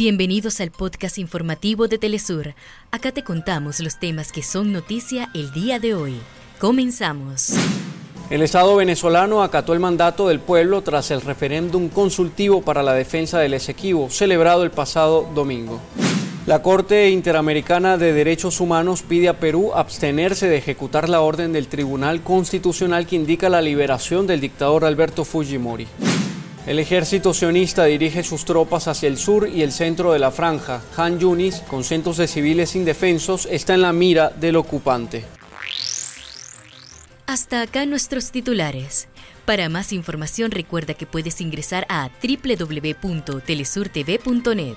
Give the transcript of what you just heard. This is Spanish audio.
Bienvenidos al podcast informativo de Telesur. Acá te contamos los temas que son noticia el día de hoy. Comenzamos. El Estado venezolano acató el mandato del pueblo tras el referéndum consultivo para la defensa del Esequibo, celebrado el pasado domingo. La Corte Interamericana de Derechos Humanos pide a Perú abstenerse de ejecutar la orden del Tribunal Constitucional que indica la liberación del dictador Alberto Fujimori. El ejército sionista dirige sus tropas hacia el sur y el centro de la franja. Han Yunis, con cientos de civiles indefensos, está en la mira del ocupante. Hasta acá nuestros titulares. Para más información recuerda que puedes ingresar a www.telesurtv.net.